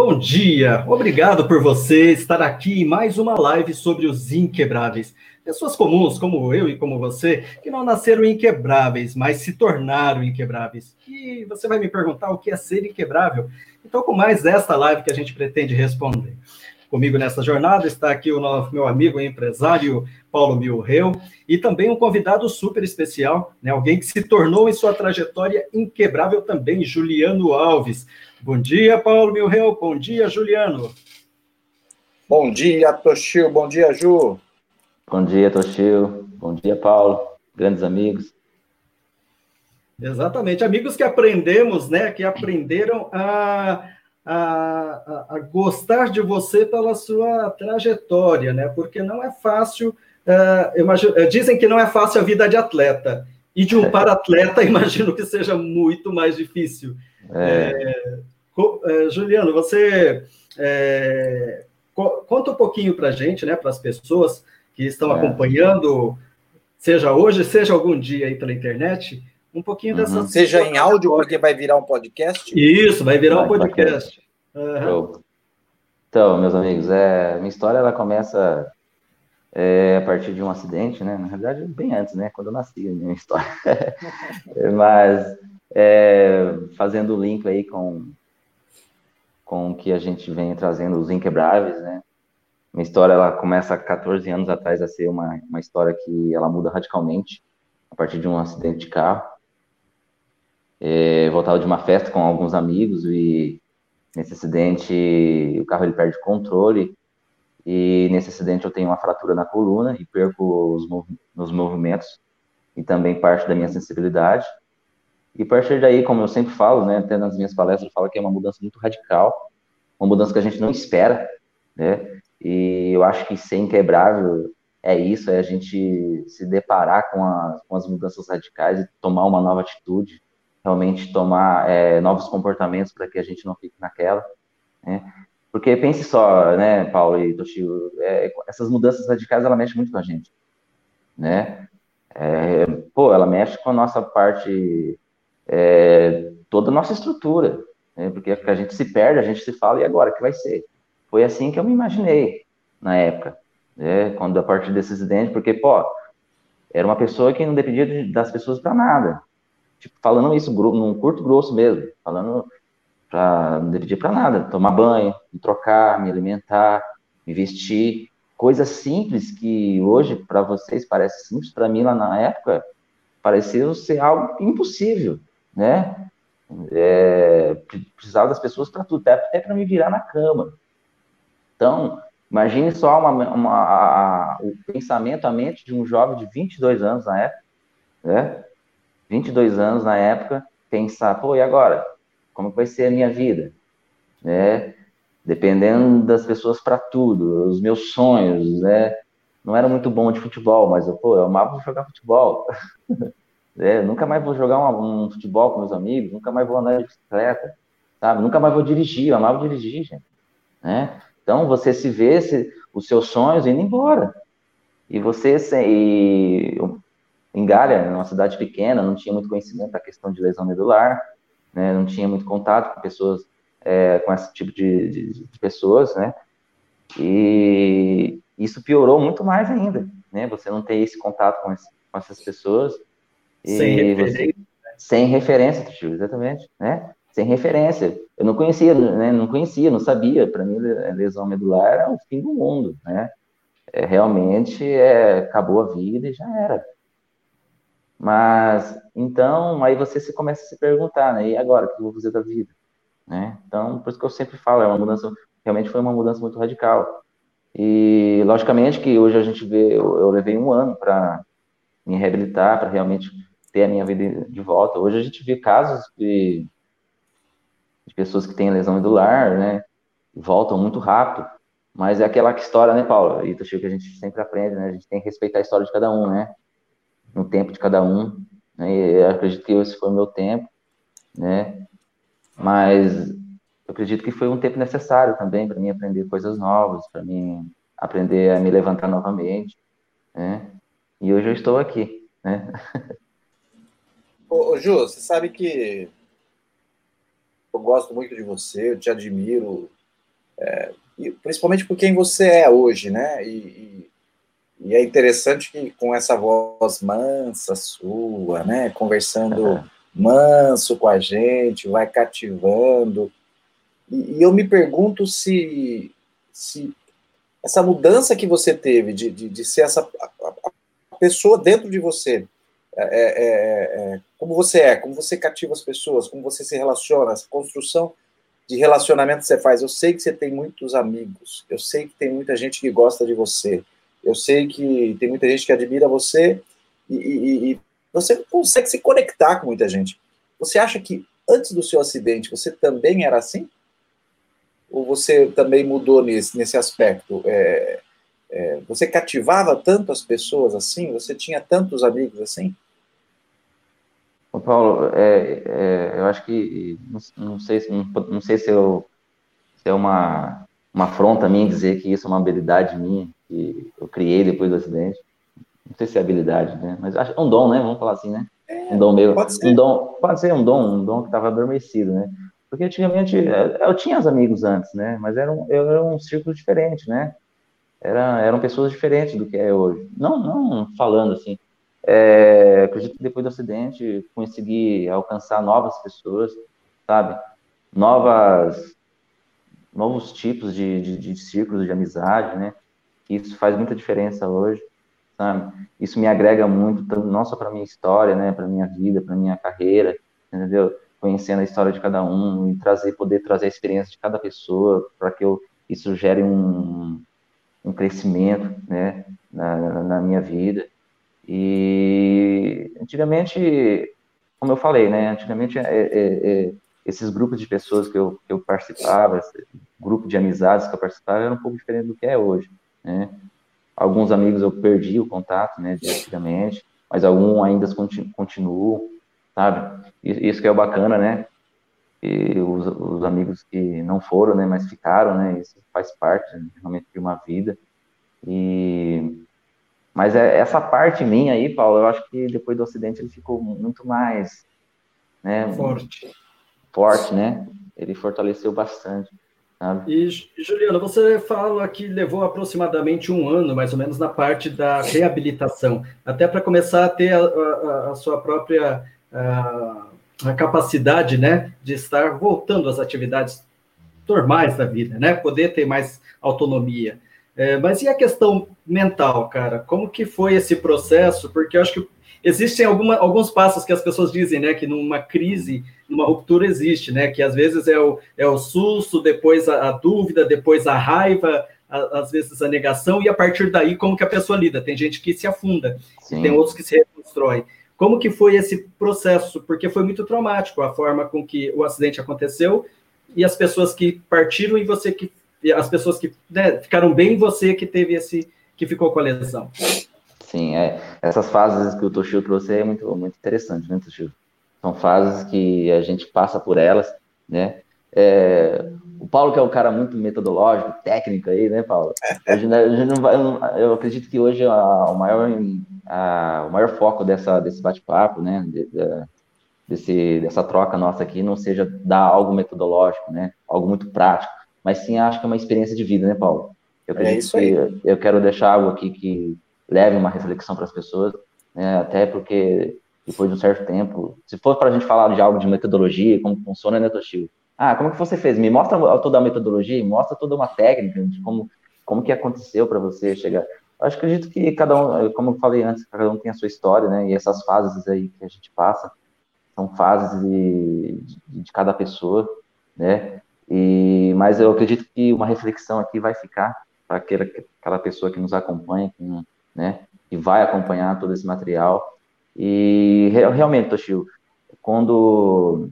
Bom dia, obrigado por você estar aqui em mais uma live sobre os inquebráveis. Pessoas comuns, como eu e como você, que não nasceram inquebráveis, mas se tornaram inquebráveis. E você vai me perguntar o que é ser inquebrável? Então, com mais esta live que a gente pretende responder. Comigo nessa jornada está aqui o nosso, meu amigo e empresário Paulo Milreu e também um convidado super especial, né, alguém que se tornou em sua trajetória inquebrável também, Juliano Alves. Bom dia, Paulo Milreu. Bom dia, Juliano. Bom dia, Toshio. Bom dia, Ju. Bom dia, Toshio. Bom dia, Paulo. Grandes amigos. Exatamente, amigos que aprendemos, né? Que aprenderam a, a, a, gostar de você pela sua trajetória, né? Porque não é fácil. Uh, imagino, dizem que não é fácil a vida de atleta. E de um para-atleta, imagino que seja muito mais difícil. É. É, Juliano, você é, co conta um pouquinho para a gente, né, para as pessoas que estão é. acompanhando, seja hoje, seja algum dia aí pela internet, um pouquinho uhum. dessa. Seja em áudio, porque vai virar um podcast? Isso, vai virar vai, um podcast. Uhum. Então, meus amigos, é, minha história ela começa é, a partir de um acidente, né? Na verdade, bem antes, né? Quando eu nasci, a minha história. Mas é, fazendo o link aí com com o que a gente vem trazendo, os inquebráveis, né? Minha história, ela começa há 14 anos atrás a ser uma, uma história que ela muda radicalmente a partir de um acidente de carro. É, voltava de uma festa com alguns amigos e nesse acidente o carro ele perde controle e nesse acidente eu tenho uma fratura na coluna e perco os, mov os movimentos e também parte da minha sensibilidade. E a partir daí, como eu sempre falo, né, até nas minhas palestras, eu falo que é uma mudança muito radical, uma mudança que a gente não espera, né? E eu acho que ser inquebrável é isso, é a gente se deparar com, a, com as mudanças radicais e tomar uma nova atitude, realmente tomar é, novos comportamentos para que a gente não fique naquela, né? Porque pense só, né, Paulo e Toshio, é, essas mudanças radicais, ela mexe muito com a gente, né? É, pô, ela mexe com a nossa parte é, toda a nossa estrutura, né? porque a gente se perde, a gente se fala, e agora, que vai ser? Foi assim que eu me imaginei na época, né? quando a partir desse acidente, porque, pô, era uma pessoa que não dependia das pessoas para nada, tipo, falando isso num curto grosso mesmo, falando para não dependia para nada, tomar banho, me trocar, me alimentar, me vestir, coisas simples que hoje para vocês parece simples, para mim lá na época pareceu ser algo impossível, né? É, precisava das pessoas para tudo, até para me virar na cama. Então, imagine só uma, uma, a, a, o pensamento, a mente de um jovem de 22 anos na época, né? 22 anos na época, pensar, pô, e agora? Como vai ser a minha vida? Né? Dependendo das pessoas para tudo, os meus sonhos, né? Não era muito bom de futebol, mas eu, pô, eu amava jogar futebol. É, nunca mais vou jogar um, um, futebol com meus amigos, nunca mais vou andar de bicicleta, sabe? Nunca mais vou dirigir, eu amava dirigir, gente. Né? Então, você se vê se, os seus sonhos indo embora. E você, e, em Galha, numa cidade pequena, não tinha muito conhecimento da questão de lesão medular, né? não tinha muito contato com pessoas, é, com esse tipo de, de, de pessoas, né? E isso piorou muito mais ainda, né? Você não ter esse contato com, esse, com essas pessoas sem referência. Você, sem referência, tio, exatamente, né? Sem referência. Eu não conhecia, né? Não conhecia, não sabia. Para mim, a lesão medular era o fim do mundo, né? É, realmente, é, acabou a vida e já era. Mas, então, aí você se começa a se perguntar, né? E agora, o que eu vou fazer da vida? Né? Então, por isso que eu sempre falo, é uma mudança, realmente foi uma mudança muito radical. E, logicamente, que hoje a gente vê, eu, eu levei um ano para me reabilitar, para realmente ter a minha vida de volta. Hoje a gente vê casos de, de pessoas que têm lesão medular, né? Voltam muito rápido. Mas é aquela história, né, Paulo? E que a gente sempre aprende, né? A gente tem que respeitar a história de cada um, né? No tempo de cada um. Né? Eu acredito que esse foi o meu tempo, né? Mas eu acredito que foi um tempo necessário também para mim aprender coisas novas, para mim aprender a me levantar novamente, né? E hoje eu estou aqui, né? Ô, ô, Ju, você sabe que eu gosto muito de você, eu te admiro é, principalmente por quem você é hoje, né? E, e, e, é interessante que com essa voz mansa sua, né? Conversando manso com a gente, vai cativando. E, e eu me pergunto se, se essa mudança que você teve de, de, de ser essa a, a pessoa dentro de você, é, é, é, é, como você é, como você cativa as pessoas, como você se relaciona, essa construção de relacionamento que você faz. Eu sei que você tem muitos amigos, eu sei que tem muita gente que gosta de você, eu sei que tem muita gente que admira você e, e, e você consegue se conectar com muita gente. Você acha que antes do seu acidente você também era assim? Ou você também mudou nesse, nesse aspecto? É, é, você cativava tanto as pessoas assim? Você tinha tantos amigos assim? Ô Paulo, é, é, eu acho que não, não sei, não, não, sei se, eu, se é uma, uma afronta minha dizer que isso é uma habilidade minha que eu criei depois do acidente. Não sei se é habilidade, né? Mas acho é um dom, né? Vamos falar assim, né? É, um dom meu, pode ser. um dom, pode ser um dom, um dom que estava adormecido, né? Porque antigamente eu tinha os amigos antes, né? Mas era um, eu era um círculo diferente, né? Era, eram pessoas diferentes do que é hoje. Não, não falando assim, é, acredito que depois do acidente consegui alcançar novas pessoas, sabe? Novas, novos tipos de, de, de círculos de amizade, né? Isso faz muita diferença hoje, sabe? Isso me agrega muito, não só para minha história, né? Para minha vida, para minha carreira, entendeu? Conhecendo a história de cada um e trazer, poder trazer a experiência de cada pessoa para que eu, isso gere um, um crescimento, né? na, na minha vida e antigamente, como eu falei, né? Antigamente é, é, é, esses grupos de pessoas que eu, que eu participava, esse grupo de amizades que eu participava, era um pouco diferente do que é hoje, né? Alguns amigos eu perdi o contato, né, antigamente, mas alguns ainda continuam, sabe? Isso que é bacana, né? E os, os amigos que não foram, né, mas ficaram, né? Isso faz parte né, realmente de uma vida. E mas é, essa parte minha aí, Paulo, eu acho que depois do acidente ele ficou muito mais né, forte. Forte, né? Ele fortaleceu bastante. Sabe? E, Juliana, você fala que levou aproximadamente um ano, mais ou menos, na parte da reabilitação, até para começar a ter a, a, a sua própria a, a, capacidade, né, de estar voltando às atividades normais da vida, né, poder ter mais autonomia. É, mas e a questão mental, cara? Como que foi esse processo? Porque eu acho que existem alguma, alguns passos que as pessoas dizem, né? Que numa crise, numa ruptura existe, né? Que às vezes é o, é o susto, depois a, a dúvida, depois a raiva, a, às vezes a negação, e a partir daí como que a pessoa lida. Tem gente que se afunda, tem outros que se reconstrói. Como que foi esse processo? Porque foi muito traumático a forma com que o acidente aconteceu e as pessoas que partiram e você que as pessoas que né, ficaram bem, você que teve esse, que ficou com a lesão. Sim, é, essas fases que o Toshio trouxe é muito, muito interessante, né, Toshio? São fases que a gente passa por elas, né? É, o Paulo, que é um cara muito metodológico, técnico aí, né, Paulo? Hoje, né, não vai, eu acredito que hoje a, o, maior, a, o maior foco dessa, desse bate-papo, né, de, de, desse, dessa troca nossa aqui, não seja dar algo metodológico, né, algo muito prático, mas sim acho que é uma experiência de vida, né, Paulo? Eu é isso aí. eu quero deixar algo aqui que leve uma reflexão para as pessoas, né, até porque depois de um certo tempo, se for para a gente falar de algo de metodologia, como funciona, né, Toshio? Ah, como que você fez? Me mostra toda a metodologia, mostra toda uma técnica de como, como que aconteceu para você chegar. Eu acredito que cada um, como eu falei antes, cada um tem a sua história, né? E essas fases aí que a gente passa são fases de, de, de cada pessoa, né? E, mas eu acredito que uma reflexão aqui vai ficar para aquela, aquela pessoa que nos acompanha, que, né, que vai acompanhar todo esse material. E realmente, Toshio, quando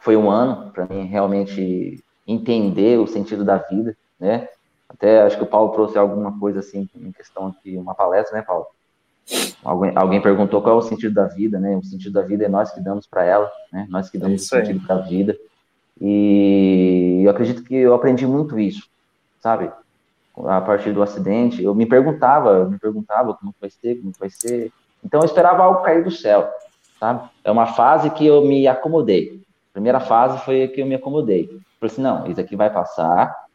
foi um ano para mim realmente entender o sentido da vida, né? Até acho que o Paulo trouxe alguma coisa assim em questão aqui, uma palestra, né, Paulo? Alguém, alguém perguntou qual é o sentido da vida, né? O sentido da vida é nós que damos para ela, né? Nós que damos o sentido para a vida. E eu acredito que eu aprendi muito isso, sabe? A partir do acidente, eu me perguntava, eu me perguntava como vai ser, como vai ser. Então eu esperava algo cair do céu, sabe? É uma fase que eu me acomodei. A primeira fase foi que eu me acomodei. Falei assim, não, isso aqui vai passar,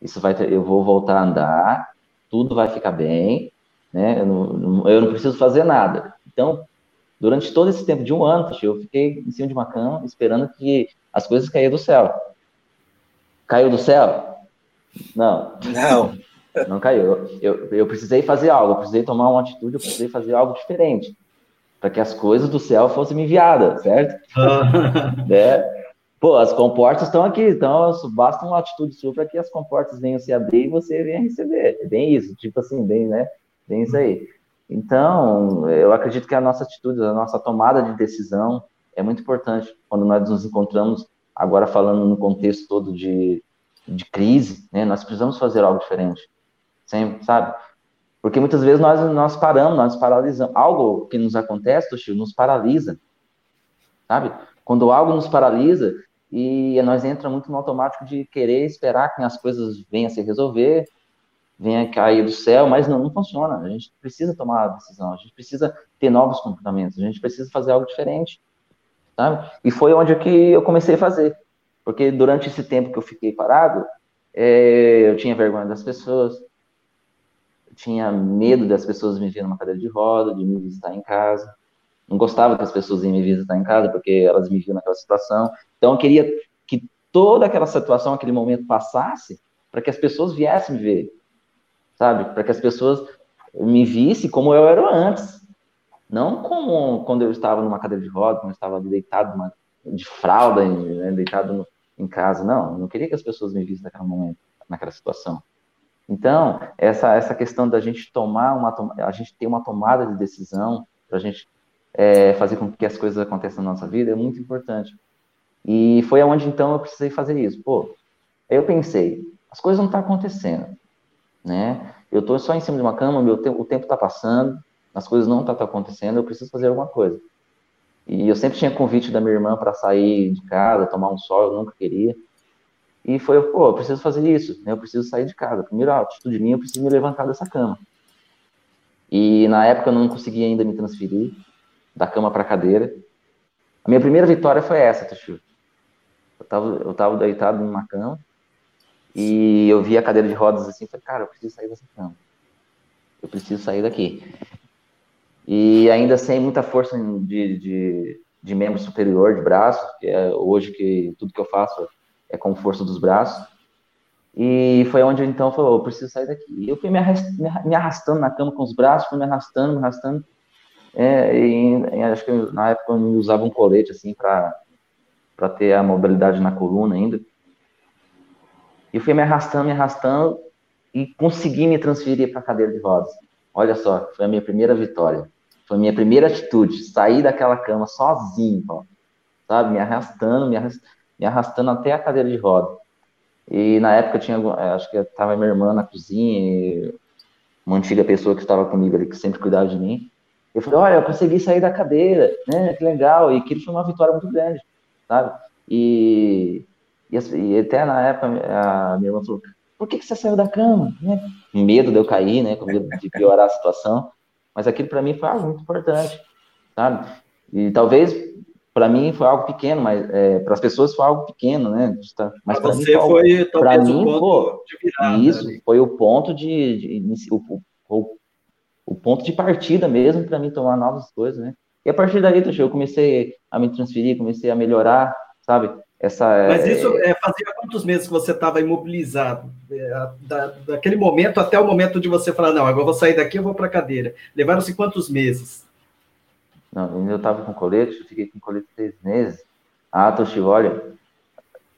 isso vai eu vou voltar a andar, tudo vai ficar bem, né? Eu não, eu não preciso fazer nada. Então, durante todo esse tempo de um ano, eu fiquei em cima de uma cama esperando que as coisas caíam do céu. Caiu do céu? Não. Não. Não caiu. Eu, eu precisei fazer algo, eu precisei tomar uma atitude, eu precisei fazer algo diferente para que as coisas do céu fossem me enviadas, certo? é. Pô, as comportas estão aqui, então basta uma atitude sua para que as comportas venham se abrir e você venha receber. É bem isso, tipo assim, bem, né? Bem isso aí. Então, eu acredito que a nossa atitude, a nossa tomada de decisão é muito importante quando nós nos encontramos, agora falando no contexto todo de, de crise, né? Nós precisamos fazer algo diferente. Sempre, sabe? Porque muitas vezes nós, nós paramos, nós paralisamos. Algo que nos acontece, Toshio, nos paralisa. Sabe? Quando algo nos paralisa e nós entramos muito no automático de querer esperar que as coisas venham a se resolver, venha cair do céu, mas não, não funciona. A gente precisa tomar a decisão, a gente precisa ter novos comportamentos, a gente precisa fazer algo diferente, sabe? E foi onde que eu comecei a fazer, porque durante esse tempo que eu fiquei parado, é, eu tinha vergonha das pessoas, tinha medo das pessoas me verem numa cadeira de roda, de me visitar em casa, não gostava que as pessoas me visitar em casa, porque elas me viam naquela situação, então eu queria que toda aquela situação, aquele momento passasse, para que as pessoas viessem me ver, sabe? Para que as pessoas me vissem como eu era antes. Não como quando eu estava numa cadeira de rodas, quando eu estava deitado numa, de fralda, né, deitado no, em casa. Não, eu não queria que as pessoas me vissem naquele momento, naquela situação. Então, essa, essa questão da gente tomar uma, a gente ter uma tomada de decisão, para a gente é, fazer com que as coisas aconteçam na nossa vida, é muito importante. E foi aonde então eu precisei fazer isso. Pô, eu pensei, as coisas não estão tá acontecendo né? Eu estou só em cima de uma cama, meu te o tempo está passando, as coisas não estão tá, tá acontecendo, eu preciso fazer alguma coisa. E eu sempre tinha convite da minha irmã para sair de casa, tomar um sol, eu nunca queria. E foi, pô, eu preciso fazer isso, né? Eu preciso sair de casa. Primeiro, a atitude minha, eu preciso me levantar dessa cama. E na época eu não conseguia ainda me transferir da cama para cadeira. A minha primeira vitória foi essa, Tuxu. Eu estava eu tava deitado numa cama, e eu vi a cadeira de rodas assim, falei, cara, eu preciso sair dessa cama. Eu preciso sair daqui. E ainda sem muita força de, de, de membro superior, de braço, que é hoje que tudo que eu faço é com força dos braços. E foi onde então falou, eu preciso sair daqui. E eu fui me arrastando, me arrastando na cama com os braços, fui me arrastando, me arrastando. É, e, e, acho que na época eu usava um colete assim para ter a mobilidade na coluna ainda. E fui me arrastando, me arrastando e consegui me transferir para a cadeira de rodas. Olha só, foi a minha primeira vitória. Foi a minha primeira atitude, sair daquela cama sozinho, ó, sabe? Me arrastando, me arrastando, me arrastando até a cadeira de rodas. E na época tinha, é, acho que estava minha irmã na cozinha, uma antiga pessoa que estava comigo ali, que sempre cuidava de mim. Eu falei, olha, eu consegui sair da cadeira, né? Que legal. E aquilo foi uma vitória muito grande, sabe? E e, e até na época a minha irmã falou: por que, que você saiu da cama? Né? Medo de eu cair, né? Com medo de piorar a situação. Mas aquilo para mim foi algo muito importante, sabe? E talvez para mim foi algo pequeno, mas é, para as pessoas foi algo pequeno, né? Mas para você foi, para mim, pô, virada, isso né? foi o ponto de, de, de o, o, o, ponto de partida mesmo para mim tomar novas coisas, né? E a partir daí, eu comecei a me transferir, comecei a melhorar, sabe? Essa, Mas é, isso é, fazia quantos meses que você estava imobilizado? É, da, daquele momento até o momento de você falar, não, agora eu vou sair daqui, eu vou para a cadeira. Levaram-se quantos meses? Não, eu estava com colete, eu fiquei com colete seis meses. Ah, Toshi, olha,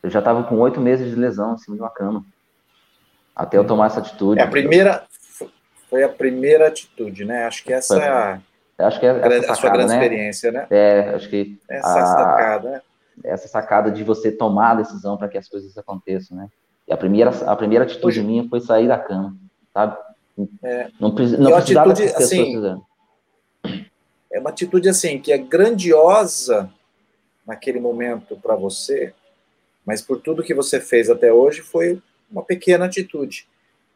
eu já estava com oito meses de lesão em cima de uma cama. Até eu tomar essa atitude. É a primeira, foi a primeira atitude, né? Acho que essa foi, é acho que é a, a sua grande né? experiência, né? É, acho que essa a, sacada, né? essa sacada de você tomar a decisão para que as coisas aconteçam, né? E a primeira, a primeira atitude Hoje, minha foi sair da cama, sabe? É, não, não precisava atitude, assim, É uma atitude assim que é grandiosa naquele momento para você, mas por tudo que você fez até hoje foi uma pequena atitude.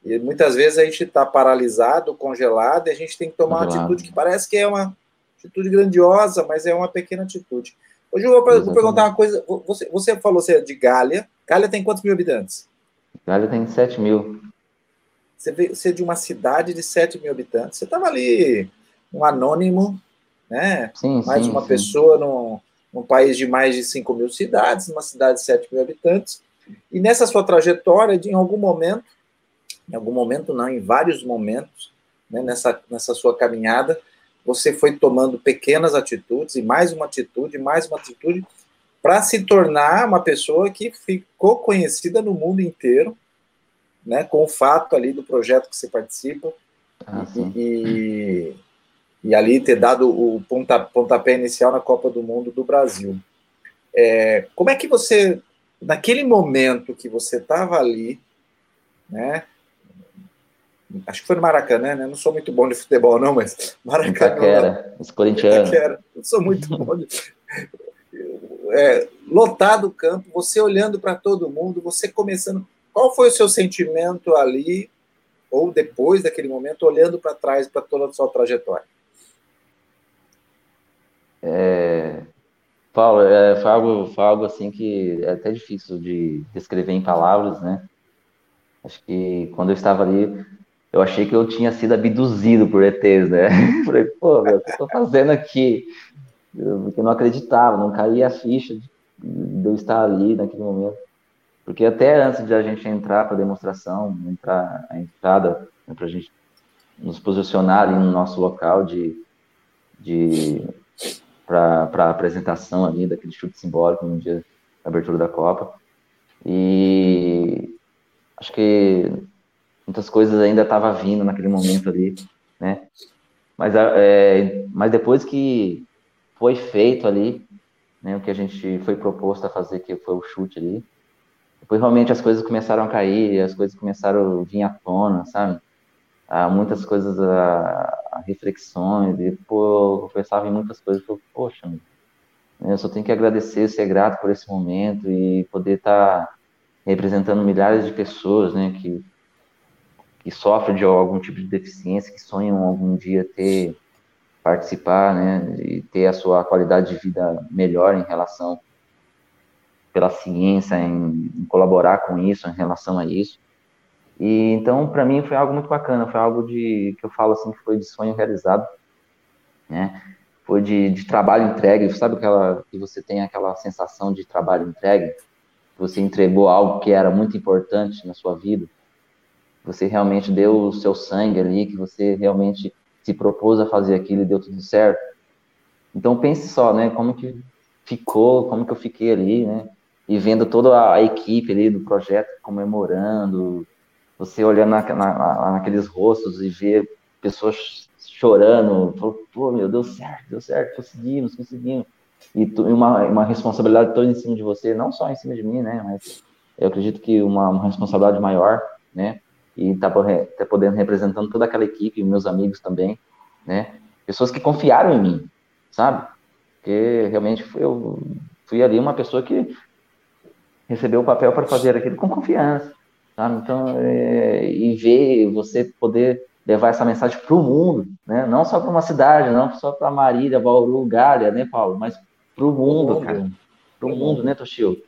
E muitas vezes a gente está paralisado, congelado, e a gente tem que tomar congelado. uma atitude que parece que é uma atitude grandiosa, mas é uma pequena atitude. Hoje eu vou, perguntar uma coisa. Você, você falou você é de Gália. Gália tem quantos mil habitantes? Gávea tem 7 mil. Você, veio, você é de uma cidade de 7 mil habitantes. Você estava ali, um anônimo, né? Sim, mais sim, uma sim. pessoa num, num país de mais de 5 mil cidades, numa cidade de 7 mil habitantes. E nessa sua trajetória, de, em algum momento, em algum momento não, em vários momentos, né, nessa, nessa sua caminhada, você foi tomando pequenas atitudes, e mais uma atitude, mais uma atitude, para se tornar uma pessoa que ficou conhecida no mundo inteiro, né, com o fato ali do projeto que você participa, Ah, e, e, e ali ter dado o ponta, pontapé inicial na Copa do Mundo do Brasil. É, como é que você, naquele momento que você estava ali, né, acho que foi no Maracanã, né? Não sou muito bom de futebol, não, mas Maracanã. Itaquera, os corintianos. Itaquera. Não sou muito bom de. É, lotado o campo, você olhando para todo mundo, você começando. Qual foi o seu sentimento ali, ou depois daquele momento, olhando para trás, para toda a sua trajetória? É, Paulo, é, foi, algo, foi algo assim que é até difícil de descrever em palavras, né? Acho que quando eu estava ali, eu achei que eu tinha sido abduzido por ETs, né? Falei, pô, meu, o que eu tô fazendo aqui? Porque eu não acreditava, não caía a ficha de, de eu estar ali naquele momento. Porque até antes de a gente entrar para a demonstração, entrar a entrada, né, para a gente nos posicionar ali no nosso local de, de para a apresentação ali daquele chute simbólico no dia da abertura da Copa. E acho que muitas coisas ainda estavam vindo naquele momento ali, né? Mas, é, mas depois que foi feito ali, né, o que a gente foi proposto a fazer, que foi o chute ali, depois realmente as coisas começaram a cair, as coisas começaram a vir à tona, sabe? Há muitas coisas, a, reflexões, e, pô, eu pensava em muitas coisas, eu, poxa, eu só tenho que agradecer, ser grato por esse momento e poder estar tá representando milhares de pessoas, né, que, que sofrem de algum tipo de deficiência, que sonham algum dia ter, participar, né, e ter a sua qualidade de vida melhor em relação pela ciência, em, em colaborar com isso, em relação a isso. E então, para mim, foi algo muito bacana, foi algo de que eu falo assim que foi de sonho realizado, né? Foi de, de trabalho entregue, sabe aquela que você tem aquela sensação de trabalho entregue, você entregou algo que era muito importante na sua vida, você realmente deu o seu sangue ali, que você realmente se propôs a fazer aquilo e deu tudo certo. Então pense só, né? Como que ficou, como que eu fiquei ali, né? E vendo toda a equipe ali do projeto comemorando, você olhando na, na, naqueles rostos e ver pessoas chorando, falou, pô, meu, deu certo, deu certo, conseguimos, conseguimos. E uma, uma responsabilidade toda em cima de você, não só em cima de mim, né, mas eu acredito que uma, uma responsabilidade maior, né, e tá, tá podendo representando toda aquela equipe, meus amigos também, né, pessoas que confiaram em mim, sabe? Porque realmente fui, eu fui ali uma pessoa que recebeu o papel para fazer aquilo com confiança, sabe? Então, é, e ver você poder levar essa mensagem para o mundo, né? Não só para uma cidade, não só para Marília, Bauru, Galha, né, Paulo? Mas para o mundo, cara. Para o mundo, né, Toshio?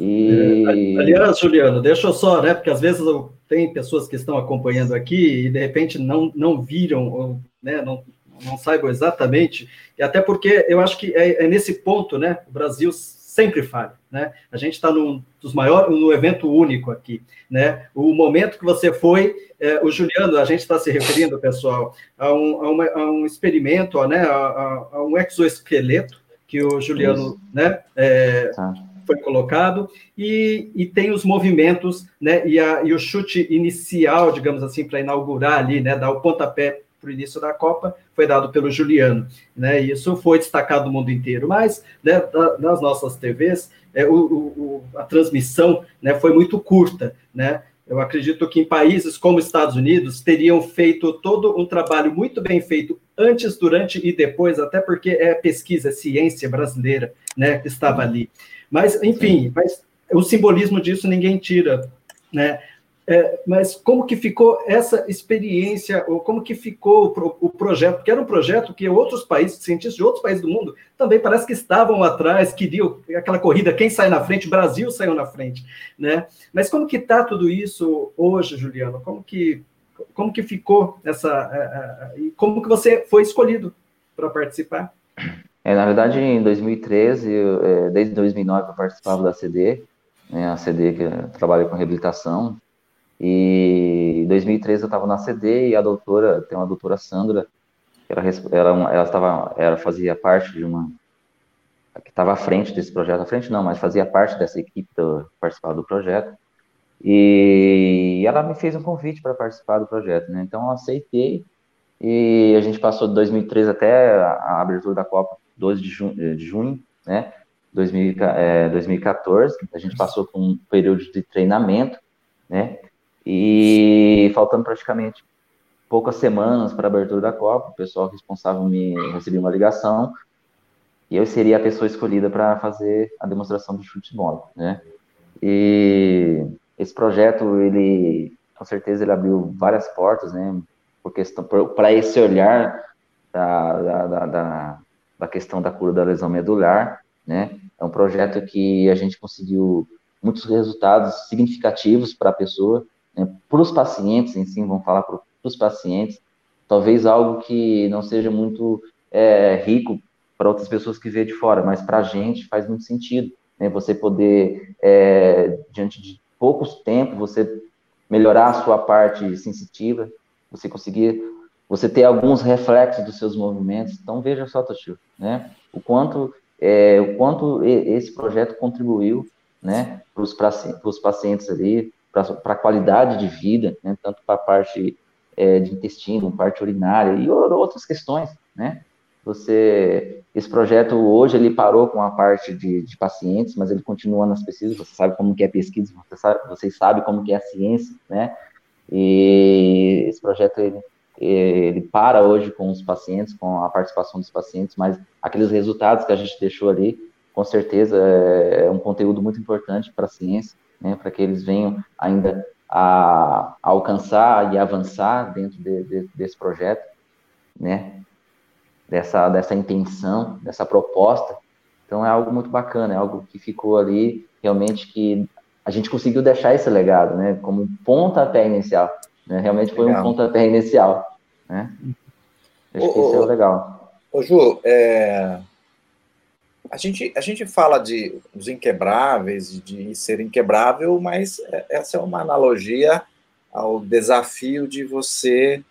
E... É, aliás, Juliano, deixa eu só, né? Porque às vezes tem pessoas que estão acompanhando aqui e de repente não, não viram, ou, né? Não, não saibam exatamente, e até porque eu acho que é, é nesse ponto, né? O Brasil sempre falha, né? A gente está num dos maiores, no evento único aqui, né? O momento que você foi, é, o Juliano, a gente está se referindo, pessoal, a um, a uma, a um experimento, ó, né? A, a, um exoesqueleto que o Juliano, Isso. né? É, tá. Foi colocado e, e tem os movimentos, né? E, a, e o chute inicial, digamos assim, para inaugurar ali, né? Dar o pontapé para o início da Copa foi dado pelo Juliano, né? Isso foi destacado no mundo inteiro. Mas né, nas nossas TVs, é, o, o, a transmissão né, foi muito curta, né? Eu acredito que em países como Estados Unidos teriam feito todo um trabalho muito bem feito antes, durante e depois, até porque é pesquisa, é ciência brasileira, né, que estava ali. Mas, enfim, mas o simbolismo disso ninguém tira, né? É, mas como que ficou essa experiência, ou como que ficou o, o, projeto? Porque era um projeto que outros países, cientistas de outros países do mundo, também parece que estavam atrás, queriam aquela corrida, quem sai na frente, Brasil saiu na frente, né? Mas como que está tudo isso hoje, Juliano? Como que, como que ficou essa... É, é, como que você foi escolhido para participar? É, na verdade, em 2013, eu, desde 2009 eu participava da CD, né, a CD que trabalha com reabilitação, e em 2013 eu estava na CD e a doutora, tem uma doutora Sandra, ela, ela, ela, estava, ela fazia parte de uma, que estava à frente desse projeto, à frente não, mas fazia parte dessa equipe do, participar do projeto. E ela me fez um convite para participar do projeto, né? Então eu aceitei e a gente passou de 2013 até a abertura da Copa, 12 de, junho, de junho né? 2000, é, 2014. A gente passou por um período de treinamento, né? E faltando praticamente poucas semanas para a abertura da Copa, o pessoal responsável me recebeu uma ligação e eu seria a pessoa escolhida para fazer a demonstração do chute de bola, né? E esse projeto, ele, com certeza, ele abriu várias portas, né? Para esse olhar da, da, da, da questão da cura da lesão medular, né? É um projeto que a gente conseguiu muitos resultados significativos para a pessoa, né, para os pacientes em si, vamos falar para os pacientes, talvez algo que não seja muito é, rico para outras pessoas que vê de fora, mas para a gente faz muito sentido, né, você poder, é, diante de poucos tempos, você melhorar a sua parte sensitiva, você conseguir, você ter alguns reflexos dos seus movimentos, então veja só, Totio, né, o quanto, é, o quanto esse projeto contribuiu, né, para os pacientes ali, para a qualidade de vida, né, tanto para a parte é, de intestino, parte urinária e outras questões, né? Você, esse projeto hoje ele parou com a parte de, de pacientes, mas ele continua nas pesquisas. Você sabe como que é pesquisa, você sabe, vocês sabem como que é a ciência, né? E esse projeto ele, ele para hoje com os pacientes, com a participação dos pacientes, mas aqueles resultados que a gente deixou ali, com certeza é, é um conteúdo muito importante para a ciência né, para que eles venham ainda a, a, alcançar e avançar dentro de, de, desse projeto, né, dessa, dessa intenção, dessa proposta. Então é algo muito bacana, é algo que ficou ali realmente que a gente conseguiu deixar esse legado, né, como um pontapé inicial. Né, realmente foi legal. um pontapé inicial. Né? Acho ô, que isso é legal. Ô, Ju, é, a gente, a gente fala de os inquebráveis, de ser inquebrável, mas é, essa é uma analogia ao desafio de você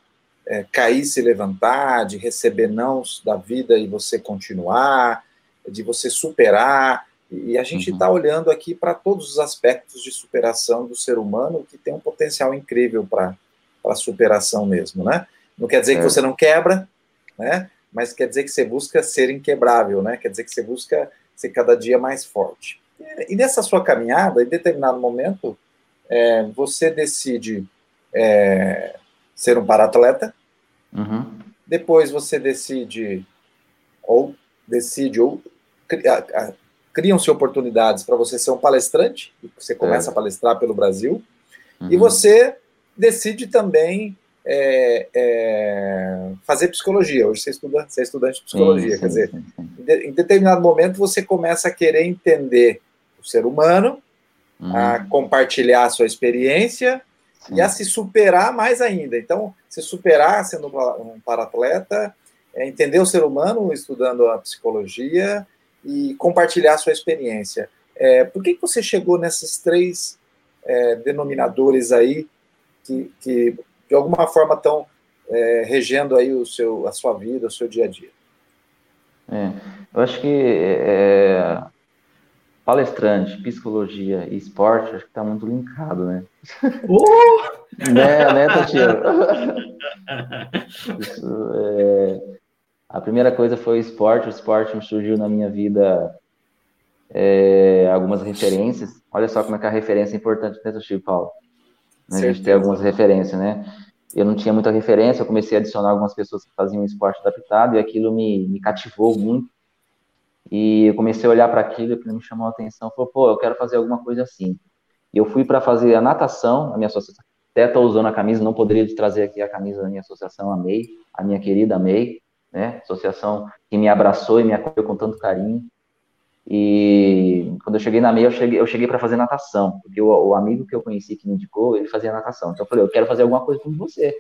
é, cair, se levantar, de receber nãos da vida e você continuar, de você superar. E a gente está uhum. olhando aqui para todos os aspectos de superação do ser humano que tem um potencial incrível para a superação mesmo, né? Não quer dizer é. que você não quebra, né? Mas quer dizer que você busca ser inquebrável, né? Quer dizer que você busca ser cada dia mais forte. E nessa sua caminhada, em determinado momento, é, você decide é, ser um paratleta. Uhum. Depois você decide ou decide ou criam-se oportunidades para você ser um palestrante. Você começa é. a palestrar pelo Brasil. Uhum. E você decide também é, é, fazer psicologia. Hoje você, estuda, você é estudante de psicologia. Sim, sim, quer dizer, sim, em determinado momento você começa a querer entender o ser humano, uhum. a compartilhar a sua experiência e a se superar mais ainda. Então, se superar sendo um paratleta, é entender o ser humano estudando a psicologia e compartilhar a sua experiência. É, por que, que você chegou nesses três é, denominadores aí que, que de alguma forma estão é, regendo aí o seu, a sua vida, o seu dia a dia. É, eu acho que é, palestrante, psicologia e esporte, acho que está muito linkado, né? Uh! né, né, Tatiana? Isso, é, a primeira coisa foi o esporte, o esporte surgiu na minha vida é, algumas referências. Olha só como é que a referência é importante do Chico Paulo. Né? A gente tem algumas referências, né? Eu não tinha muita referência, eu comecei a adicionar algumas pessoas que faziam esporte adaptado e aquilo me, me cativou muito. E eu comecei a olhar para aquilo aquilo me chamou a atenção. Falei, pô, eu quero fazer alguma coisa assim. E eu fui para fazer a natação, a minha associação. Até estou usando a camisa, não poderia trazer aqui a camisa da minha associação, a MEI, a minha querida MEI, né? Associação que me abraçou e me acolheu com tanto carinho. E quando eu cheguei na MEI, eu cheguei, eu cheguei para fazer natação, porque o, o, amigo que eu conheci que me indicou, ele fazia natação. Então eu falei, eu quero fazer alguma coisa com você,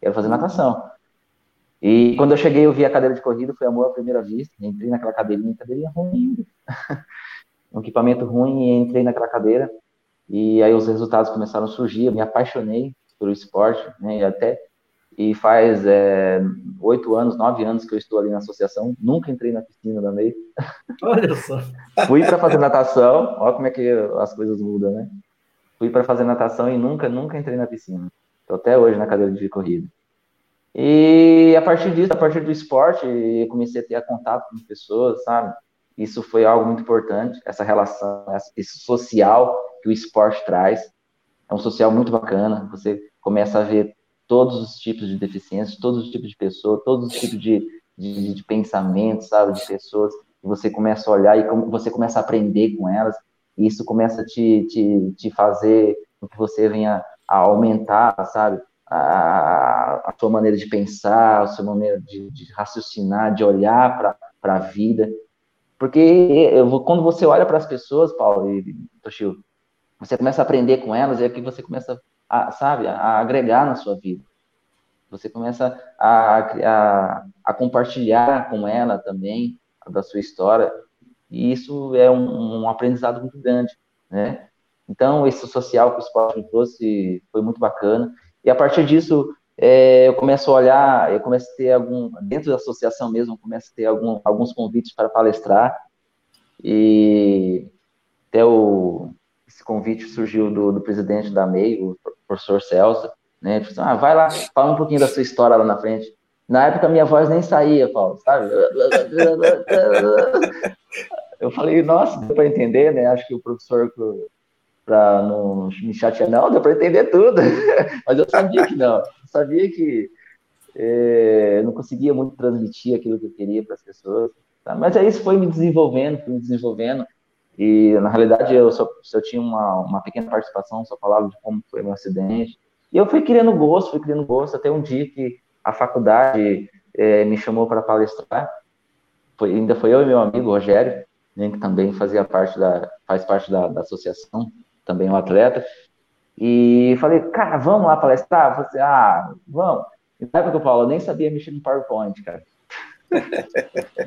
quero fazer natação. E quando eu cheguei, eu vi a cadeira de corrida, foi amor à primeira vista. Entrei naquela cadeirinha, cadeirinha ruim, um equipamento ruim, e entrei naquela cadeira. E aí os resultados começaram a surgir. Eu me apaixonei pelo esporte, né? E até e faz é, oito é, anos, nove anos que eu estou ali na associação. Nunca entrei na piscina da MEI. Olha só. Fui para fazer natação. Olha como é que as coisas mudam, né? Fui para fazer natação e nunca, nunca entrei na piscina. Estou até hoje na cadeira de corrida. E a partir disso, a partir do esporte, eu comecei a ter contato com pessoas, sabe? Isso foi algo muito importante, essa relação, esse social que o esporte traz. É um social muito bacana. Você começa a ver todos os tipos de deficiências, todos os tipos de pessoas, todos os tipos de, de, de pensamentos, sabe? De pessoas. E você começa a olhar e você começa a aprender com elas. E isso começa a te, te, te fazer com que você venha a aumentar, sabe? a, a sua maneira de pensar, a sua maneira de, de raciocinar, de olhar para a vida. Porque eu, quando você olha para as pessoas, Paulo e Toshio, você começa a aprender com elas, e é que você começa, a, sabe, a agregar na sua vida. Você começa a, a, a compartilhar com ela também da sua história, e isso é um, um aprendizado muito grande, né? Então, esse social que o esporte me trouxe foi muito bacana. E a partir disso, é, eu começo a olhar, eu começo a ter algum, dentro da associação mesmo, eu começo a ter algum, alguns convites para palestrar. E até o, esse convite surgiu do, do presidente da MEI, o professor Celso, né? Ele falou, assim, ah, vai lá, fala um pouquinho da sua história lá na frente. Na época, minha voz nem saía, Paulo, sabe? Eu falei, nossa, deu para entender, né? Acho que o professor para não me chatear, não, deu para entender tudo. Mas eu sabia que não. Eu sabia que é, não conseguia muito transmitir aquilo que eu queria para as pessoas. Tá? Mas aí isso foi me desenvolvendo, foi me desenvolvendo. E na realidade eu só, só tinha uma, uma pequena participação, só falava de como foi meu acidente. E eu fui criando gosto, fui criando gosto, até um dia que a faculdade é, me chamou para palestrar. Foi, ainda foi eu e meu amigo Rogério, né, que também fazia parte da, faz parte da, da associação também um atleta. E falei, cara, vamos lá palestrar? Falei, ah, vamos. E na época, Paulo, eu nem sabia mexer no PowerPoint, cara.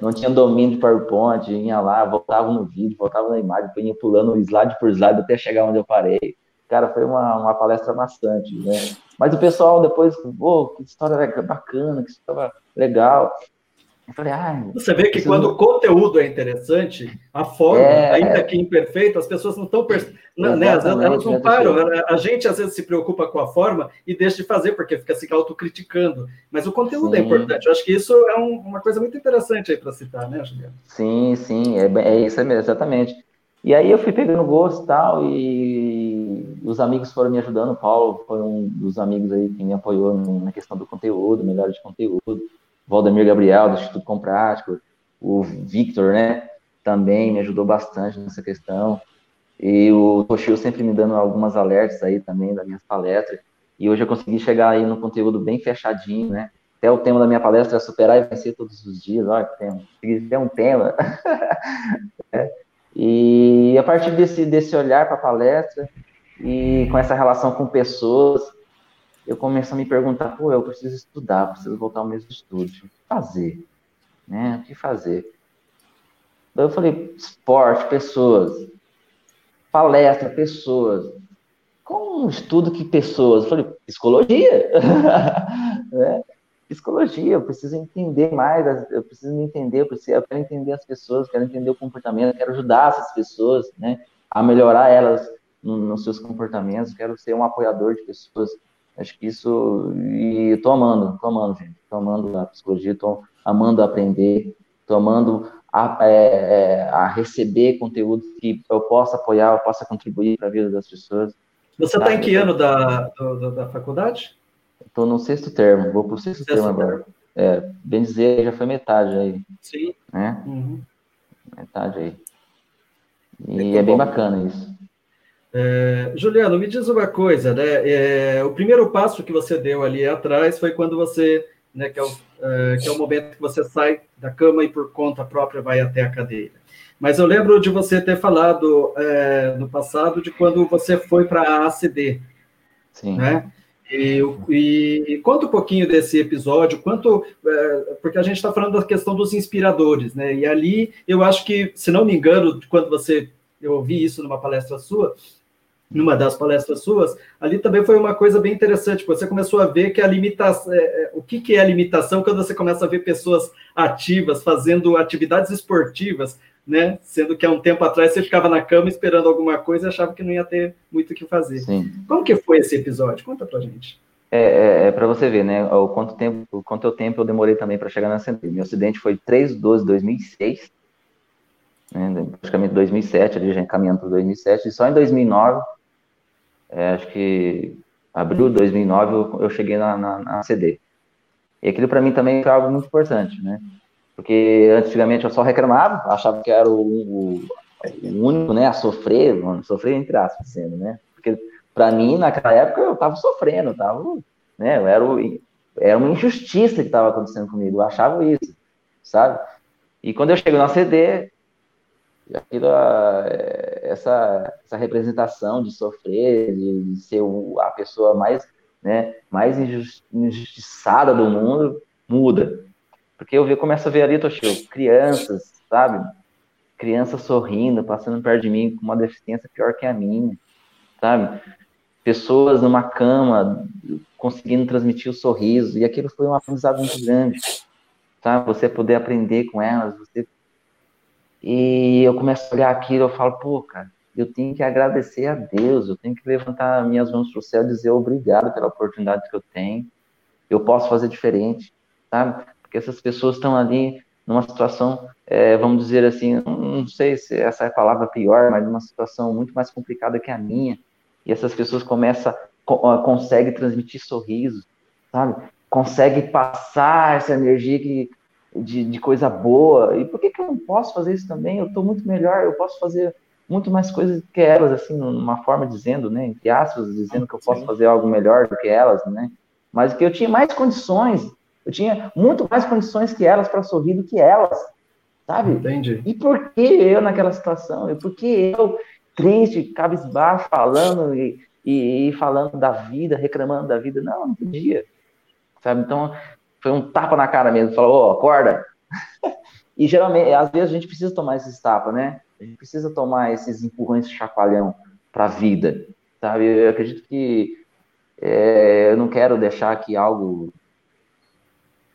Não tinha domínio de PowerPoint, ia lá, voltava no vídeo, voltava na imagem, ia pulando slide por slide até chegar onde eu parei. Cara, foi uma, uma palestra bastante, né? Mas o pessoal depois, oh, que história bacana, que história legal. Eu falei, ah, Você vê que quando não... o conteúdo é interessante, a forma, é... ainda que imperfeita, as pessoas não estão. Per... Né, elas não param. A gente às vezes se preocupa com a forma e deixa de fazer, porque fica se autocriticando. Mas o conteúdo é sim. é importante. Eu acho que isso é um, uma coisa muito interessante aí para citar, né, Juliano? Sim, sim, é, é isso mesmo, exatamente. E aí eu fui pegando gosto e tal, e os amigos foram me ajudando. O Paulo foi um dos amigos aí que me apoiou na questão do conteúdo, melhor de conteúdo. Valdemir Gabriel, do Instituto Comprático, o Victor, né, também me ajudou bastante nessa questão. E o Toshio sempre me dando algumas alertas aí também das minhas palestras. E hoje eu consegui chegar aí no conteúdo bem fechadinho, né? Até o tema da minha palestra é superar e vencer todos os dias. Olha que tema. Tem um tema. E a partir desse, desse olhar para a palestra e com essa relação com pessoas, eu começo a me perguntar, pô, eu preciso estudar, preciso voltar ao mesmo estudo, o que fazer? Né? O que fazer? Daí eu falei, esporte, pessoas, palestra, pessoas. Como estudo que pessoas? Eu falei, psicologia. né? Psicologia, eu preciso entender mais, eu preciso me entender, eu, preciso, eu quero entender as pessoas, quero entender o comportamento, quero ajudar essas pessoas, né, a melhorar elas nos seus comportamentos, quero ser um apoiador de pessoas, Acho que isso. E tô amando, tô amando, gente. Tô amando a psicologia, tô amando aprender, tô amando a, é, é, a receber conteúdo que eu possa apoiar, eu possa contribuir para a vida das pessoas. Você está em que ano da, do, da faculdade? Estou no sexto termo, vou para o sexto, sexto termo agora. É, bem dizer, já foi metade aí. Sim. Né? Uhum. Metade aí. E Muito é bem bom. bacana isso. É, Juliano, me diz uma coisa, né? É, o primeiro passo que você deu ali atrás foi quando você, né, que é, o, é, que é o momento que você sai da cama e por conta própria vai até a cadeira. Mas eu lembro de você ter falado é, no passado de quando você foi para a ACD, Sim. né? E, e, e, conta um pouquinho desse episódio, quanto é, porque a gente está falando da questão dos inspiradores, né? E ali eu acho que, se não me engano, quando você eu ouvi isso numa palestra sua, numa das palestras suas, ali também foi uma coisa bem interessante. Você começou a ver que a limitação, é, é, o que, que é a limitação quando você começa a ver pessoas ativas fazendo atividades esportivas, né? Sendo que há um tempo atrás você ficava na cama esperando alguma coisa e achava que não ia ter muito o que fazer. Sim. Como que foi esse episódio? Conta pra gente. É, é, é para você ver, né? O quanto tempo, o quanto tempo eu demorei também para chegar na acidente. Meu acidente foi 3 de 12 de 2006, né? praticamente 2007, ali já encaminhando para 2007, e só em 2009 é, acho que abril de 2009 eu, eu cheguei na, na, na, CD. E aquilo para mim também foi algo muito importante, né? Porque antigamente eu só reclamava, achava que era o, o, único, né, a sofrer, mano, sofrer entre aspas, sendo, né? Porque para mim naquela época eu tava sofrendo, tava, né? Eu era, o, era uma injustiça que estava acontecendo comigo, eu achava isso, sabe? E quando eu chego na CD, aquilo, essa, essa representação de sofrer, de, ser a pessoa mais, né, mais injustiçada do mundo, muda. Porque eu começo a ver ali, Toshio, crianças, sabe? Crianças sorrindo, passando perto de mim com uma deficiência pior que a minha, sabe? Pessoas numa cama conseguindo transmitir o sorriso, e aquilo foi um aprendizado muito grande, sabe? Você poder aprender com elas, você e eu começo a olhar aquilo, eu falo, pô, cara, eu tenho que agradecer a Deus, eu tenho que levantar minhas mãos para o céu e dizer obrigado pela oportunidade que eu tenho. Eu posso fazer diferente, sabe? Porque essas pessoas estão ali numa situação, é, vamos dizer assim, não sei se essa é a palavra pior, mas numa situação muito mais complicada que a minha. E essas pessoas começam, conseguem transmitir sorrisos, sabe? Consegue passar essa energia que de, de coisa boa. E por que, que eu não posso fazer isso também? Eu estou muito melhor, eu posso fazer muito mais coisas que elas, assim, numa forma dizendo, né, entre aspas, dizendo que eu posso fazer algo melhor do que elas, né? Mas que eu tinha mais condições, eu tinha muito mais condições que elas para sorrir do que elas, sabe? Entendi. E por que eu naquela situação? E por que eu triste, cabisbaixo, falando e, e, e falando da vida, reclamando da vida? Não, não podia, sabe? Então, foi um tapa na cara mesmo, falou, oh, acorda. e geralmente, às vezes a gente precisa tomar esses tapas, né? A gente precisa tomar esses empurrões de chacoalhão para a vida, sabe? Eu acredito que é, eu não quero deixar aqui algo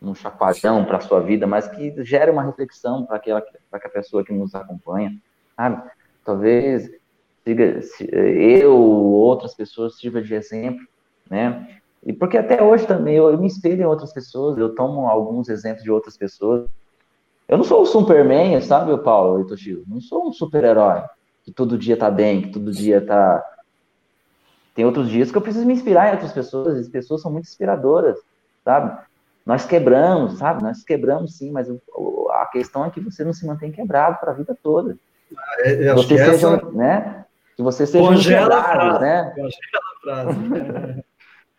um chacoalhão para a sua vida, mas que gere uma reflexão para aquela para a pessoa que nos acompanha, sabe? Talvez eu ou outras pessoas sirva de exemplo, né? E porque até hoje também eu, eu me espelho em outras pessoas, eu tomo alguns exemplos de outras pessoas. Eu não sou o Superman, sabe, Paulo e Toshio? Não sou um super-herói que todo dia tá bem, que todo dia tá. Tem outros dias que eu preciso me inspirar em outras pessoas, as pessoas são muito inspiradoras, sabe? Nós quebramos, sabe? Nós quebramos sim, mas a questão é que você não se mantém quebrado para a vida toda. É, você seja, essa... né? Que você seja Congela a frase. né? Congela a frase.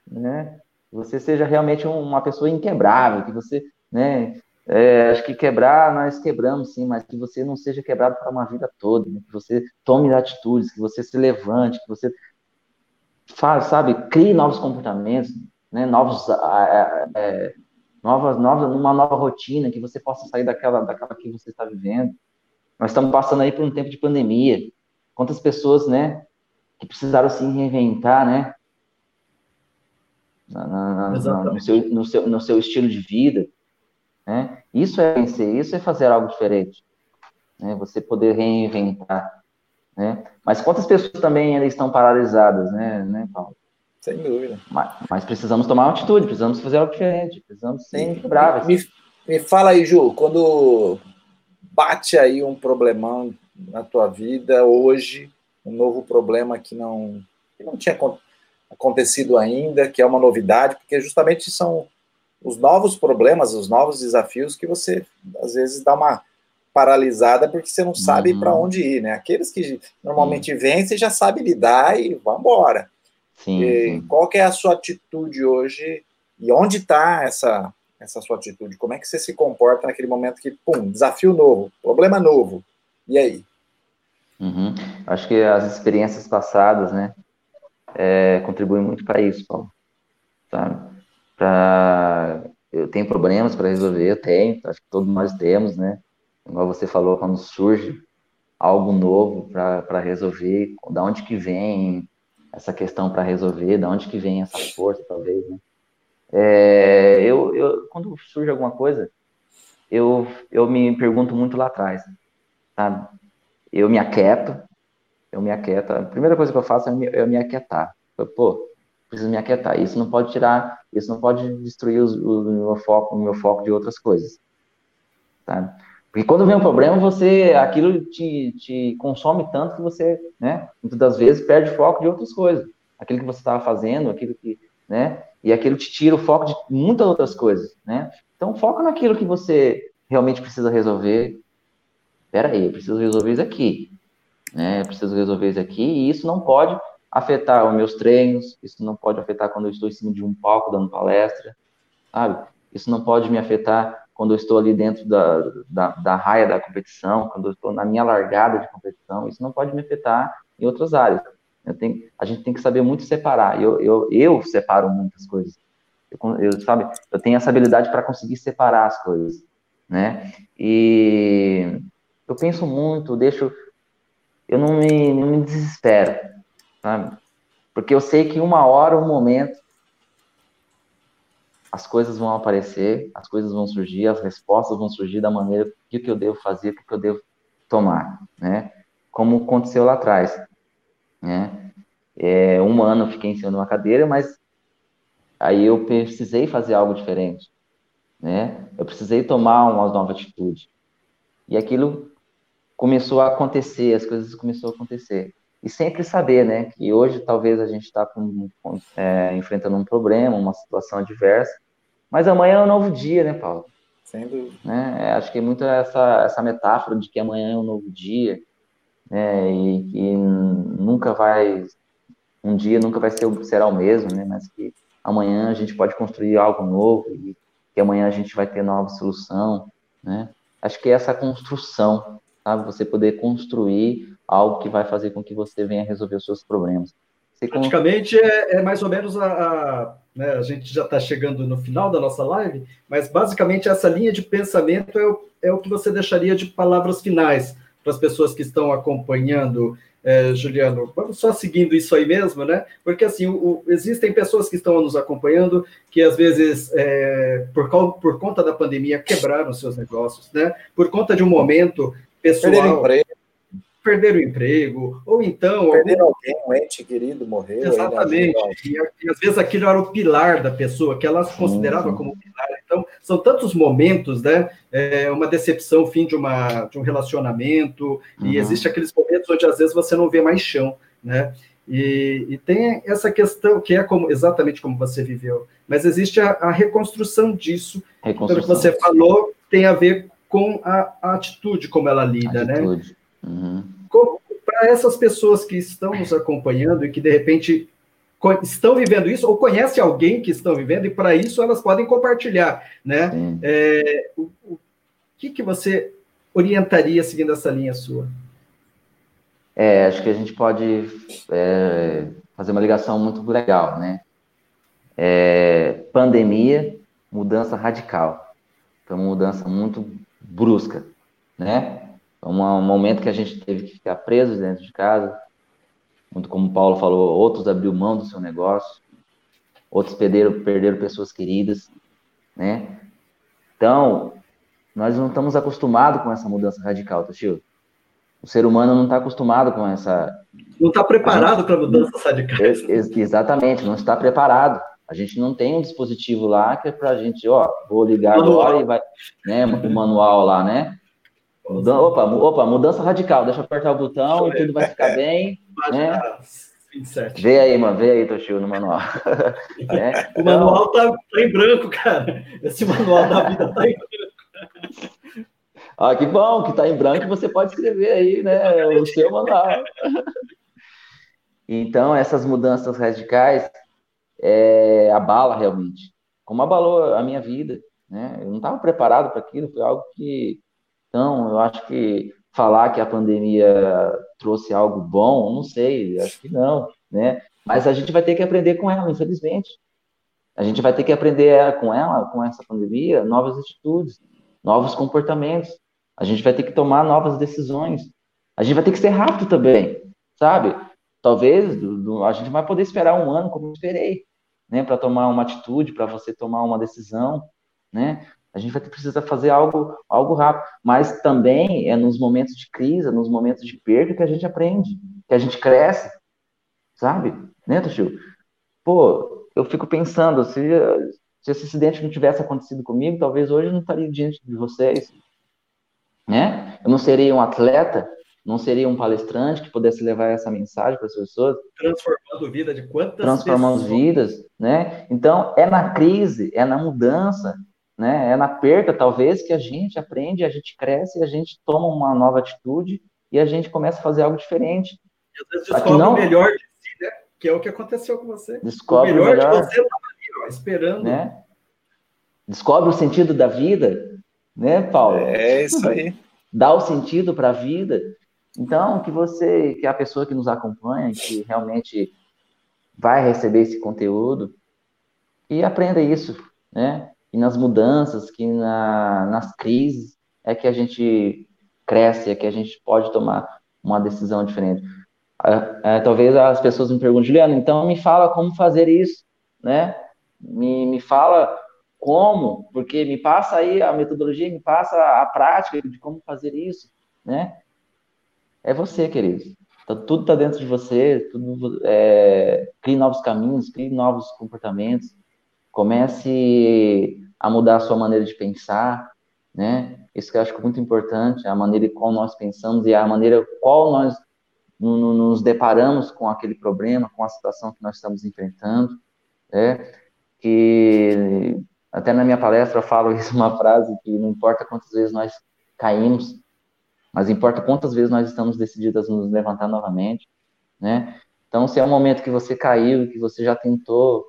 né? Você seja realmente uma pessoa inquebrável, que você, né? É, acho que quebrar, nós quebramos sim, mas que você não seja quebrado para uma vida toda, né? que você tome atitudes, que você se levante, que você faz, sabe, crie novos comportamentos, né? Novos, é, novas, novas, uma nova rotina, que você possa sair daquela, daquela que você está vivendo. Nós estamos passando aí por um tempo de pandemia. Quantas pessoas, né, que precisaram se reinventar, né? Na, na, no, seu, no, seu, no seu estilo de vida. Né? Isso é vencer, isso é fazer algo diferente. Né? Você poder reinventar. Né? Mas quantas pessoas também ainda estão paralisadas, né, né Paulo? Sem dúvida. Mas, mas, precisamos tomar uma atitude, precisamos fazer algo diferente, precisamos ser inquebráveis. Me, me fala aí, Ju, quando bate aí um problemão na tua vida hoje, um novo problema que não, que não tinha acontecido ainda, que é uma novidade, porque justamente são os novos problemas, os novos desafios que você às vezes dá uma paralisada porque você não sabe uhum. para onde ir, né? Aqueles que normalmente uhum. vêm, você já sabe lidar e vão embora. Sim, e, sim. Qual que é a sua atitude hoje e onde está essa, essa sua atitude? Como é que você se comporta naquele momento que, pum, desafio novo, problema novo, e aí? Uhum. Acho que as experiências passadas, né, é, contribuem muito para isso, Paulo. Sabe? Pra... Eu tenho problemas para resolver, eu tenho, acho que todos nós temos, né? Como você falou, quando surge algo novo para resolver, da onde que vem essa questão para resolver, da onde que vem essa força, talvez, né? É, eu, eu, quando surge alguma coisa, eu, eu me pergunto muito lá atrás, sabe? Eu me aquieto, eu me aquieto. A primeira coisa que eu faço é me, é me aquietar. Eu, pô, preciso me aquietar. Isso não pode tirar, isso não pode destruir o, o, meu foco, o meu foco de outras coisas, sabe? Porque quando vem um problema, você, aquilo te, te consome tanto que você, né, muitas das vezes perde foco de outras coisas. Aquilo que você estava fazendo, aquilo que, né, e aquilo te tira o foco de muitas outras coisas, né? Então foca naquilo que você realmente precisa resolver. Espera aí, eu preciso resolver isso aqui, né? Preciso resolver isso aqui e isso não pode afetar os meus treinos, isso não pode afetar quando eu estou em cima de um palco dando palestra, sabe? Isso não pode me afetar quando eu estou ali dentro da, da, da raia da competição, quando eu estou na minha largada de competição, isso não pode me afetar em outras áreas. Tenho, a gente tem que saber muito separar. Eu, eu, eu separo muitas coisas. Eu, eu sabe, eu tenho essa habilidade para conseguir separar as coisas, né? E eu penso muito, deixo, eu não me, não me desespero, sabe? Porque eu sei que uma hora, um momento, as coisas vão aparecer, as coisas vão surgir, as respostas vão surgir da maneira que, que eu devo fazer, o que eu devo tomar, né? Como aconteceu lá atrás, né? É, um ano eu fiquei em cima de uma cadeira, mas aí eu precisei fazer algo diferente, né? Eu precisei tomar uma nova atitude. E aquilo começou a acontecer, as coisas começaram a acontecer. E sempre saber, né, que hoje talvez a gente está é, enfrentando um problema, uma situação adversa, mas amanhã é um novo dia, né, Paulo? Sem dúvida. Né? É, acho que é muito essa, essa metáfora de que amanhã é um novo dia, né, e que nunca vai, um dia nunca vai ser, será o mesmo, né, mas que amanhã a gente pode construir algo novo e que amanhã a gente vai ter nova solução, né? Acho que é essa construção, sabe? Você poder construir algo que vai fazer com que você venha resolver os seus problemas. Você Praticamente é, é, mais ou menos a, a, né, a gente já está chegando no final da nossa live, mas basicamente essa linha de pensamento é o, é o que você deixaria de palavras finais para as pessoas que estão acompanhando, é, Juliano. Vamos só seguindo isso aí mesmo, né? Porque assim, o, existem pessoas que estão nos acompanhando que às vezes, é, por, por conta da pandemia, quebraram seus negócios, né? Por conta de um momento pessoal perder o emprego, ou então. Perder algum... alguém, um ente querido morreu. Exatamente. E, e, às vezes aquilo era o pilar da pessoa, que ela se considerava sim. como pilar. Então, são tantos momentos, né? É uma decepção, o fim de, uma, de um relacionamento, uhum. e existe aqueles momentos onde às vezes você não vê mais chão, né? E, e, tem essa questão que é como, exatamente como você viveu, mas existe a, a reconstrução disso. Reconstrução. Pelo que você falou, tem a ver com a, a atitude como ela lida, né? atitude. né? Uhum. Para essas pessoas que estão nos acompanhando e que de repente estão vivendo isso ou conhece alguém que estão vivendo e para isso elas podem compartilhar, né? É, o, o que, que você orientaria seguindo essa linha sua? É, acho que a gente pode é, fazer uma ligação muito legal, né? É, pandemia, mudança radical. Então, mudança muito brusca, né? um momento que a gente teve que ficar preso dentro de casa, muito como o Paulo falou, outros abriu mão do seu negócio, outros perderam, perderam pessoas queridas, né? Então, nós não estamos acostumados com essa mudança radical, Toshio. O ser humano não está acostumado com essa. Não está preparado para mudanças radicais. Ex exatamente, não está preparado. A gente não tem um dispositivo lá que é para a gente, ó, vou ligar manual. agora e vai, né, o manual lá, né? Opa, opa, mudança radical. Deixa eu apertar o botão e tudo vai ficar bem. né? Vê aí, mano, vê aí, Toshio, no manual. é. O manual tá, tá, em branco, cara. Esse manual da vida tá em branco. Ah, que bom, que está em branco, você pode escrever aí, né? O seu manual. Então, essas mudanças radicais é, abala realmente. Como abalou a minha vida, né? Eu não estava preparado para aquilo, foi algo que. Então, eu acho que falar que a pandemia trouxe algo bom, não sei, acho que não, né? Mas a gente vai ter que aprender com ela, infelizmente. A gente vai ter que aprender com ela, com essa pandemia, novas atitudes, novos comportamentos. A gente vai ter que tomar novas decisões. A gente vai ter que ser rápido também, sabe? Talvez a gente vai poder esperar um ano, como eu esperei, né, para tomar uma atitude, para você tomar uma decisão, né? A gente vai ter, precisa fazer algo, algo rápido, mas também é nos momentos de crise, nos momentos de perda que a gente aprende, que a gente cresce, sabe? Né, Toshio? Pô, eu fico pensando, se, se esse acidente não tivesse acontecido comigo, talvez hoje eu não estaria diante de vocês, né? Eu não seria um atleta, não seria um palestrante que pudesse levar essa mensagem para as pessoas? Transformando vida de quantas Transformando pessoas? vidas, né? Então, é na crise, é na mudança, né? É na perda, talvez, que a gente aprende, a gente cresce, a gente toma uma nova atitude e a gente começa a fazer algo diferente. E às vezes descobre não... o melhor de si, né? Que é o que aconteceu com você. Descobre o melhor, o melhor que você estava ali, ó, esperando. Né? Descobre o sentido da vida, né, Paulo? É isso aí. Dá o sentido para a vida. Então, que você, que a pessoa que nos acompanha, que realmente vai receber esse conteúdo, e aprenda isso, né? E nas mudanças, que na, nas crises, é que a gente cresce, é que a gente pode tomar uma decisão diferente. É, é, talvez as pessoas me perguntem, Juliano, então me fala como fazer isso, né? Me, me fala como, porque me passa aí a metodologia, me passa a prática de como fazer isso, né? É você, querido. Então, tudo está dentro de você, tudo, é, crie novos caminhos, crie novos comportamentos, comece a mudar a sua maneira de pensar, né? Isso que eu acho muito importante, a maneira qual nós pensamos e a maneira qual nós nos deparamos com aquele problema, com a situação que nós estamos enfrentando, né? Que até na minha palestra eu falo isso, uma frase que não importa quantas vezes nós caímos, mas importa quantas vezes nós estamos decididos a nos levantar novamente, né? Então, se é um momento que você caiu, que você já tentou,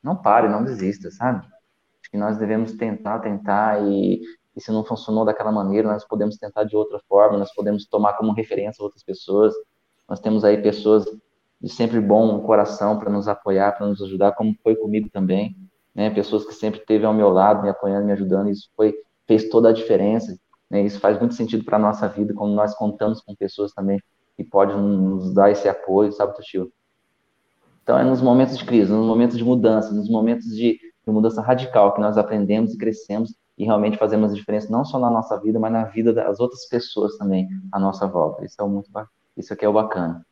não pare, não desista, sabe? Acho que nós devemos tentar, tentar, e, e se não funcionou daquela maneira, nós podemos tentar de outra forma, nós podemos tomar como referência outras pessoas. Nós temos aí pessoas de sempre bom coração para nos apoiar, para nos ajudar, como foi comigo também, né? Pessoas que sempre esteve ao meu lado, me apoiando, me ajudando, isso foi fez toda a diferença. Né? Isso faz muito sentido para a nossa vida, como nós contamos com pessoas também que podem nos dar esse apoio, sabe, Toshio? Então, é nos momentos de crise, nos momentos de mudança, nos momentos de, de mudança radical que nós aprendemos e crescemos e realmente fazemos a diferença não só na nossa vida, mas na vida das outras pessoas também à nossa volta. Isso é muito isso aqui é o bacana.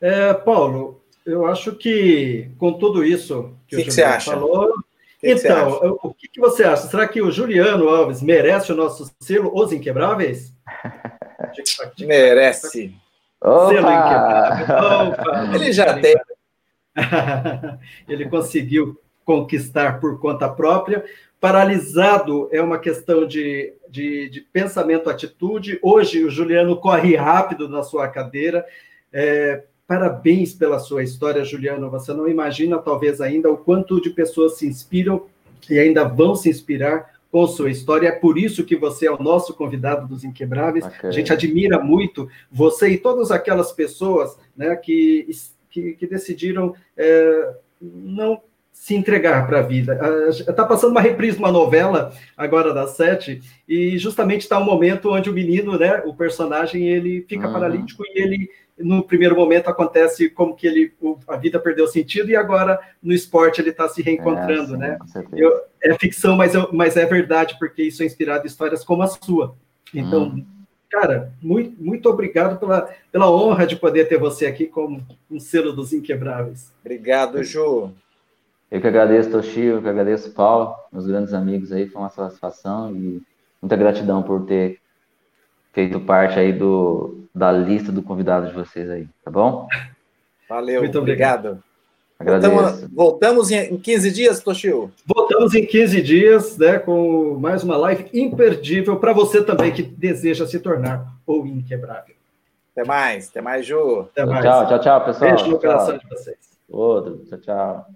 É, Paulo, eu acho que com tudo isso que, que o Juliano falou, então, o que, que, você acha? Será que o Juliano Alves merece o nosso selo Os Inquebráveis? merece. Opa! Selo Inquebrável. Opa! Ele já tem. Ele conseguiu conquistar por conta própria. Paralisado é uma questão de, de, de pensamento, atitude. Hoje o Juliano corre rápido na sua cadeira. É, Parabéns pela sua história, Juliano. Você não imagina, talvez, ainda o quanto de pessoas se inspiram e ainda vão se inspirar com sua história. É por isso que você é o nosso convidado dos Inquebráveis. Okay. A gente admira muito você e todas aquelas pessoas né, que, que, que decidiram é, não se entregar para a vida. Está passando uma reprise de uma novela agora das sete e justamente está um momento onde o menino, né, o personagem, ele fica uhum. paralítico e ele no primeiro momento acontece como que ele a vida perdeu sentido e agora no esporte ele está se reencontrando, é, né? Eu, é ficção, mas, eu, mas é verdade porque isso é inspirado em histórias como a sua. Então, hum. cara, muito, muito obrigado pela, pela honra de poder ter você aqui como um selo dos inquebráveis. Obrigado, Ju. Eu que agradeço, Toshio, eu que agradeço, Paulo, meus grandes amigos aí, foi uma satisfação e muita gratidão por ter feito parte aí do, da lista do convidado de vocês aí, tá bom? Valeu, Muito obrigado. obrigado. Voltamos, voltamos em 15 dias, Toshio? Voltamos em 15 dias, né, com mais uma live imperdível para você também que deseja se tornar o inquebrável. Até mais, até mais, Ju. Até mais. Tchau, tchau, tchau, pessoal. Beijo no coração de vocês. Outro, tchau, tchau.